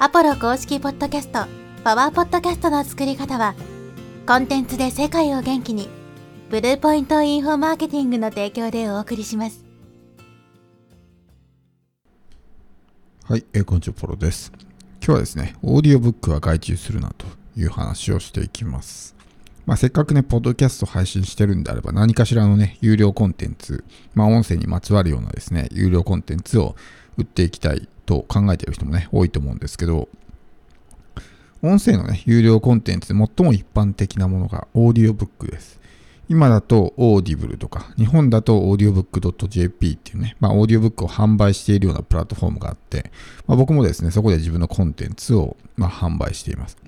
アポロ公式ポッドキャスト、パワーポッドキャストの作り方は、コンテンツで世界を元気に、ブルーポイントインフォマーケティングの提供でお送りします。はい、えー、こんにちは、ポロです。今日はですね、オーディオブックは外注するなという話をしていきます。まあ、せっかくね、ポッドキャスト配信してるんであれば、何かしらのね、有料コンテンツ、まあ、音声にまつわるようなですね、有料コンテンツを売っていきたいと考えている人もね、多いと思うんですけど、音声のね、有料コンテンツで最も一般的なものがオーディオブックです。今だと Audible とか、日本だとオーディオブック .jp っていうね、まあオーディオブックを販売しているようなプラットフォームがあって、まあ、僕もですね、そこで自分のコンテンツをまあ販売しています。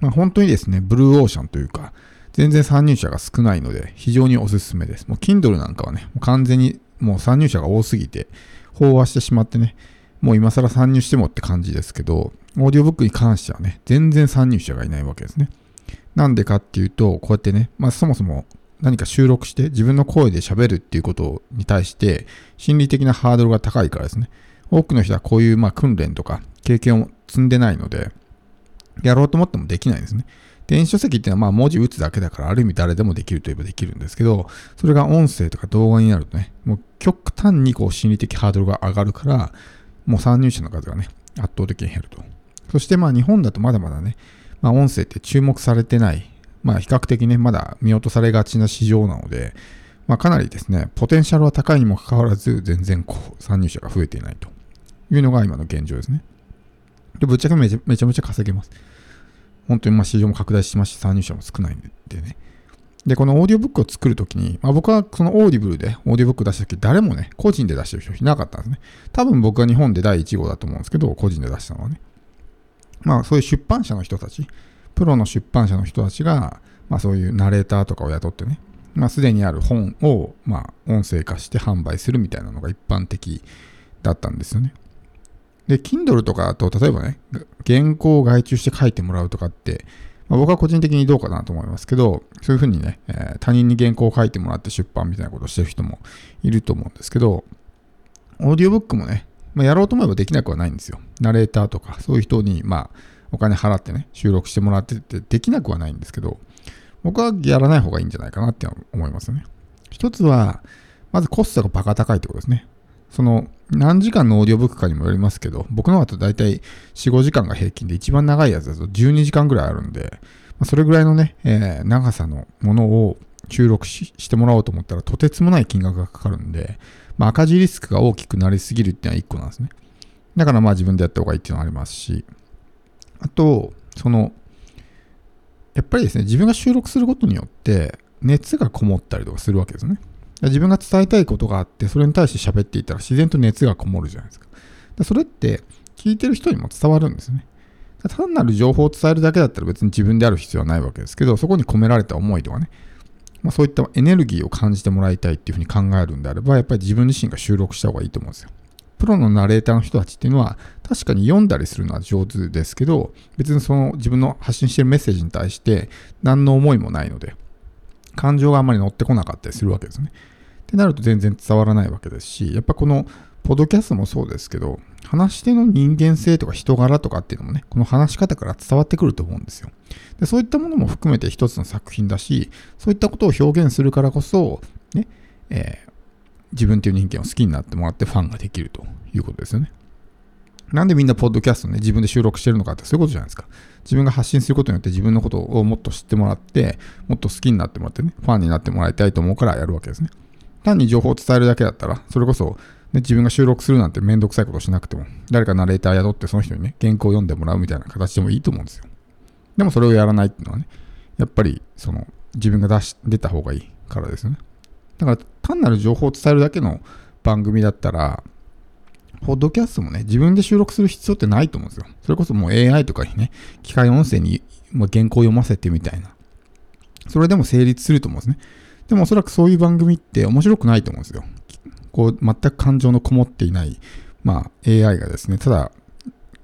まあ本当にですね、ブルーオーシャンというか、全然参入者が少ないので、非常におすすめです。もう Kindle なんかはね、完全にもう参入者が多すぎて、飽和してしまってね、もう今更参入してもって感じですけど、オーディオブックに関してはね、全然参入者がいないわけですね。なんでかっていうと、こうやってね、まあそもそも何か収録して自分の声で喋るっていうことに対して心理的なハードルが高いからですね。多くの人はこういうまあ訓練とか経験を積んでないので、やろうと思ってもできないんですね。電子書籍っていうのはまあ文字打つだけだからある意味誰でもできるといえばできるんですけど、それが音声とか動画になるとね、もう極端にこう心理的ハードルが上がるから、もう参入者の数がね、圧倒的に減ると。そしてまあ日本だとまだまだね、まあ音声って注目されてない、まあ比較的ね、まだ見落とされがちな市場なので、まあかなりですね、ポテンシャルは高いにもかかわらず、全然こう参入者が増えていないというのが今の現状ですね。で、ぶっちゃけめちゃめちゃ稼げます。本当にまあ市場も拡大しますし、参入者も少ないんでね。で、このオーディオブックを作るときに、まあ、僕はそのオーディブルでオーディオブック出したとき、誰もね、個人で出してる人いなかったんですね。多分僕は日本で第1号だと思うんですけど、個人で出したのはね。まあ、そういう出版社の人たち、プロの出版社の人たちが、まあ、そういうナレーターとかを雇ってね、まあ、すでにある本を、まあ、音声化して販売するみたいなのが一般的だったんですよね。で、Kindle とかだと、例えばね、原稿を外注して書いてもらうとかって、まあ、僕は個人的にどうかなと思いますけど、そういうふうにね、えー、他人に原稿を書いてもらって出版みたいなことをしてる人もいると思うんですけど、オーディオブックもね、まあ、やろうと思えばできなくはないんですよ。ナレーターとか、そういう人に、まあ、お金払ってね、収録してもらってて、できなくはないんですけど、僕はやらない方がいいんじゃないかなって思いますね。一つは、まずコストがバカ高いってことですね。その、何時間のオーディオブックかにもよりますけど、僕の方だと大体4、5時間が平均で一番長いやつだと12時間ぐらいあるんで、まあ、それぐらいのね、えー、長さのものを収録してもらおうと思ったらとてつもない金額がかかるんで、まあ、赤字リスクが大きくなりすぎるっていうのは1個なんですね。だからまあ自分でやった方がいいっていうのはありますし、あと、その、やっぱりですね、自分が収録することによって熱がこもったりとかするわけですね。自分が伝えたいことがあって、それに対して喋っていたら自然と熱がこもるじゃないですか。それって聞いてる人にも伝わるんですね。単なる情報を伝えるだけだったら別に自分である必要はないわけですけど、そこに込められた思いとかね、まあ、そういったエネルギーを感じてもらいたいっていうふうに考えるんであれば、やっぱり自分自身が収録した方がいいと思うんですよ。プロのナレーターの人たちっていうのは、確かに読んだりするのは上手ですけど、別にその自分の発信してるメッセージに対して何の思いもないので、感情があまり乗ってこなかったりするわけですね。ってなると全然伝わらないわけですし、やっぱこのポッドキャストもそうですけど、話し手の人間性とか人柄とかっていうのもね、この話し方から伝わってくると思うんですよ。でそういったものも含めて一つの作品だし、そういったことを表現するからこそ、ね、えー、自分っていう人間を好きになってもらってファンができるということですよね。なんでみんなポッドキャストね、自分で収録してるのかってそういうことじゃないですか。自分が発信することによって自分のことをもっと知ってもらって、もっと好きになってもらってね、ファンになってもらいたいと思うからやるわけですね。単に情報を伝えるだけだったら、それこそで自分が収録するなんてめんどくさいことしなくても、誰かナレーター雇ってその人にね、原稿を読んでもらうみたいな形でもいいと思うんですよ。でもそれをやらないっていうのはね、やっぱりその自分が出し出た方がいいからですよね。だから単なる情報を伝えるだけの番組だったら、ポッドキャストもね、自分で収録する必要ってないと思うんですよ。それこそもう AI とかにね、機械音声に原稿を読ませてみたいな。それでも成立すると思うんですね。でもおそらくそういう番組って面白くないと思うんですよ。こう、全く感情のこもっていない、まあ、AI がですね、ただ、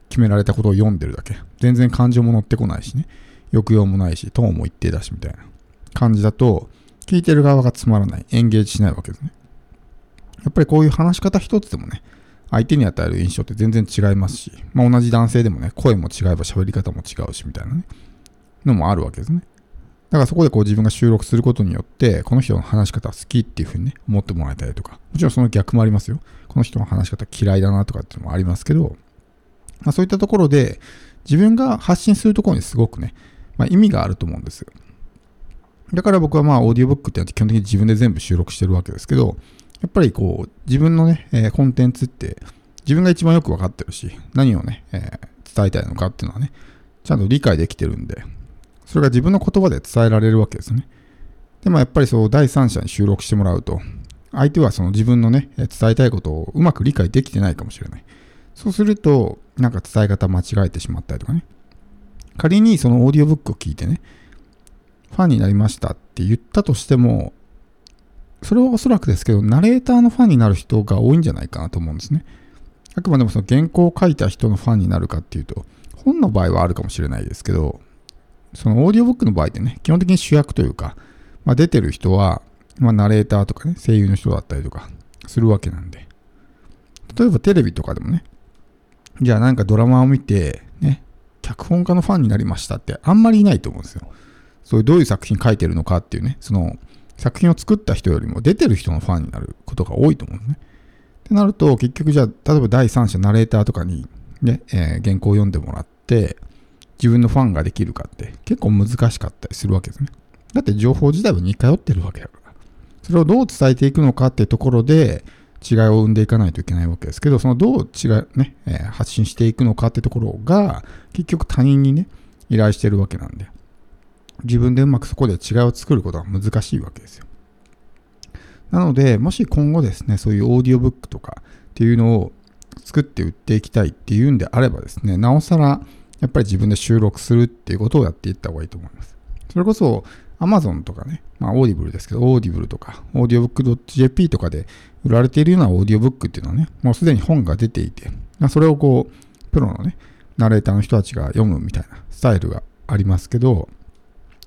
決められたことを読んでるだけ。全然感情も乗ってこないしね。抑揚もないし、トーンも一定だし、みたいな感じだと、聞いてる側がつまらない、エンゲージしないわけですね。やっぱりこういう話し方一つでもね、相手に与える印象って全然違いますし、まあ、同じ男性でもね、声も違えば喋り方も違うし、みたいなね、のもあるわけですね。だからそこでこう自分が収録することによって、この人の話し方好きっていうふうにね、思ってもらえたりとか、もちろんその逆もありますよ。この人の話し方嫌いだなとかっていうのもありますけど、まあ、そういったところで、自分が発信するところにすごくね、まあ、意味があると思うんですよ。だから僕はまあ、オーディオブックって基本的に自分で全部収録してるわけですけど、やっぱりこう、自分のね、え、コンテンツって自分が一番よくわかってるし、何をね、え、伝えたいのかっていうのはね、ちゃんと理解できてるんで、それが自分の言葉で伝えられるわけですね。でもやっぱりそう、第三者に収録してもらうと、相手はその自分のね、伝えたいことをうまく理解できてないかもしれない。そうすると、なんか伝え方間違えてしまったりとかね。仮にそのオーディオブックを聞いてね、ファンになりましたって言ったとしても、それはおそらくですけど、ナレーターのファンになる人が多いんじゃないかなと思うんですね。あくまでもその原稿を書いた人のファンになるかっていうと、本の場合はあるかもしれないですけど、そのオーディオブックの場合ってね、基本的に主役というか、まあ、出てる人は、まあ、ナレーターとかね、声優の人だったりとかするわけなんで。例えばテレビとかでもね、じゃあなんかドラマを見て、ね、脚本家のファンになりましたってあんまりいないと思うんですよ。そういうどういう作品書いてるのかっていうね、その作品を作った人よりも出てる人のファンになることが多いと思うんですね。ってなると、結局じゃあ、例えば第三者ナレーターとかにね、えー、原稿を読んでもらって、自分のファンができるかって結構難しかったりするわけですね。だって情報自体は似通ってるわけだから。それをどう伝えていくのかってところで違いを生んでいかないといけないわけですけど、そのどう違い、ね、えー、発信していくのかってところが結局他人にね、依頼してるわけなんで。自分でうまくそこで違いを作ることは難しいわけですよ。なので、もし今後ですね、そういうオーディオブックとかっていうのを作って売っていきたいっていうんであればですね、なおさらやっぱり自分で収録するっていうことをやっていった方がいいと思います。それこそ Amazon とかね、まあオーディブルですけど、オーディブルとか、オーディオブック .jp とかで売られているようなオーディオブックっていうのはね、もうすでに本が出ていて、まあ、それをこう、プロのね、ナレーターの人たちが読むみたいなスタイルがありますけど、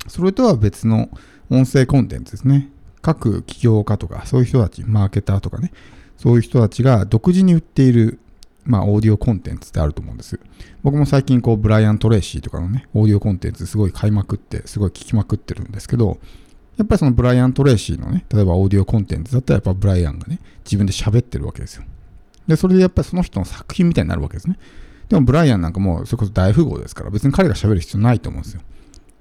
それとは別の音声コンテンツですね。各起業家とか、そういう人たち、マーケターとかね、そういう人たちが独自に売っている、まあ、オーディオコンテンツってあると思うんです。僕も最近、こう、ブライアン・トレイシーとかのね、オーディオコンテンツすごい買いまくって、すごい聞きまくってるんですけど、やっぱりそのブライアン・トレイシーのね、例えばオーディオコンテンツだったらやっぱブライアンがね、自分で喋ってるわけですよ。で、それでやっぱりその人の作品みたいになるわけですね。でもブライアンなんかもうそれこそ大富豪ですから別に彼が喋る必要ないと思うんですよ。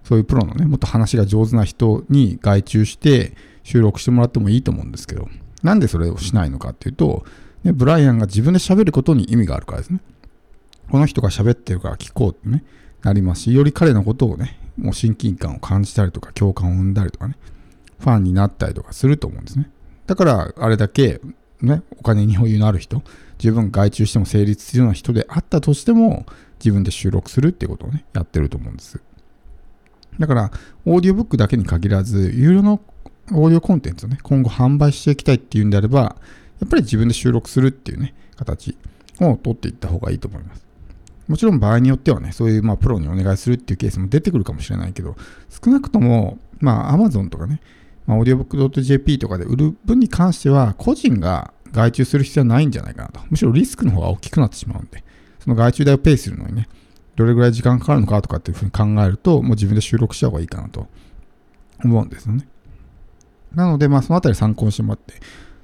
そういうプロのね、もっと話が上手な人に外注して収録してもらってもいいと思うんですけど、なんでそれをしないのかっていうと、ね、ブライアンが自分で喋ることに意味があるからですね。この人が喋ってるから聞こうってね、なりますし、より彼のことをね、もう親近感を感じたりとか、共感を生んだりとかね、ファンになったりとかすると思うんですね。だから、あれだけ、ね、お金に余裕のある人、十分外注しても成立するような人であったとしても、自分で収録するっていうことをね、やってると思うんです。だから、オーディオブックだけに限らず、有料のオーディオコンテンツをね、今後販売していきたいっていうんであれば、やっぱり自分で収録するっていうね、形を取っていった方がいいと思います。もちろん場合によってはね、そういうまあプロにお願いするっていうケースも出てくるかもしれないけど、少なくとも、まあ Amazon とかね、まあ、オーディオブック .jp とかで売る分に関しては、個人が外注する必要はないんじゃないかなと。むしろリスクの方が大きくなってしまうんで、その外注代をペイするのにね、どれぐらい時間かかるのかとかっていうふうに考えると、もう自分で収録した方がいいかなと思うんですよね。なので、まあ、そのあたり参考にしてもらって、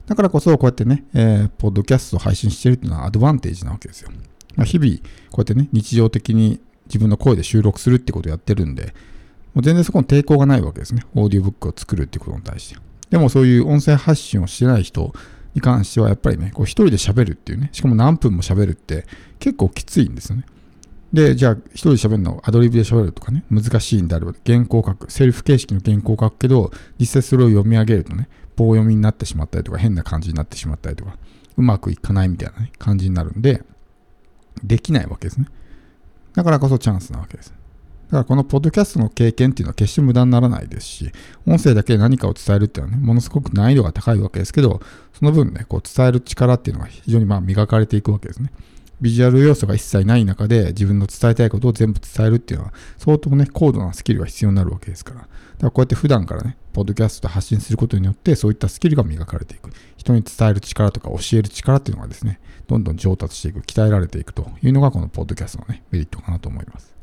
だからこそ、こうやってね、えー、ポッドキャストを配信してるっていうのはアドバンテージなわけですよ。まあ、日々、こうやってね、日常的に自分の声で収録するってことをやってるんで、もう全然そこに抵抗がないわけですね。オーディオブックを作るってことに対して。でもそういう音声発信をしてない人に関しては、やっぱりね、こう一人で喋るっていうね、しかも何分も喋るって結構きついんですよね。で、じゃあ、一人で喋るのアドリブで喋るとかね、難しいんであれば、原稿書く、セルフ形式の原稿書くけど、実際それを読み上げるとね、棒読みになってしまったりとか、変な感じになってしまったりとか、うまくいかないみたいな、ね、感じになるんで、できないわけですね。だからこそチャンスなわけです。だからこのポッドキャストの経験っていうのは決して無駄にならないですし、音声だけで何かを伝えるっていうのはね、ものすごく難易度が高いわけですけど、その分ね、こう伝える力っていうのが非常にまあ磨かれていくわけですね。ビジュアル要素が一切ない中で自分の伝えたいことを全部伝えるっていうのは相当ね、高度なスキルが必要になるわけですから。だからこうやって普段からね、ポッドキャストで発信することによってそういったスキルが磨かれていく。人に伝える力とか教える力っていうのがですね、どんどん上達していく、鍛えられていくというのがこのポッドキャストのね、メリットかなと思います。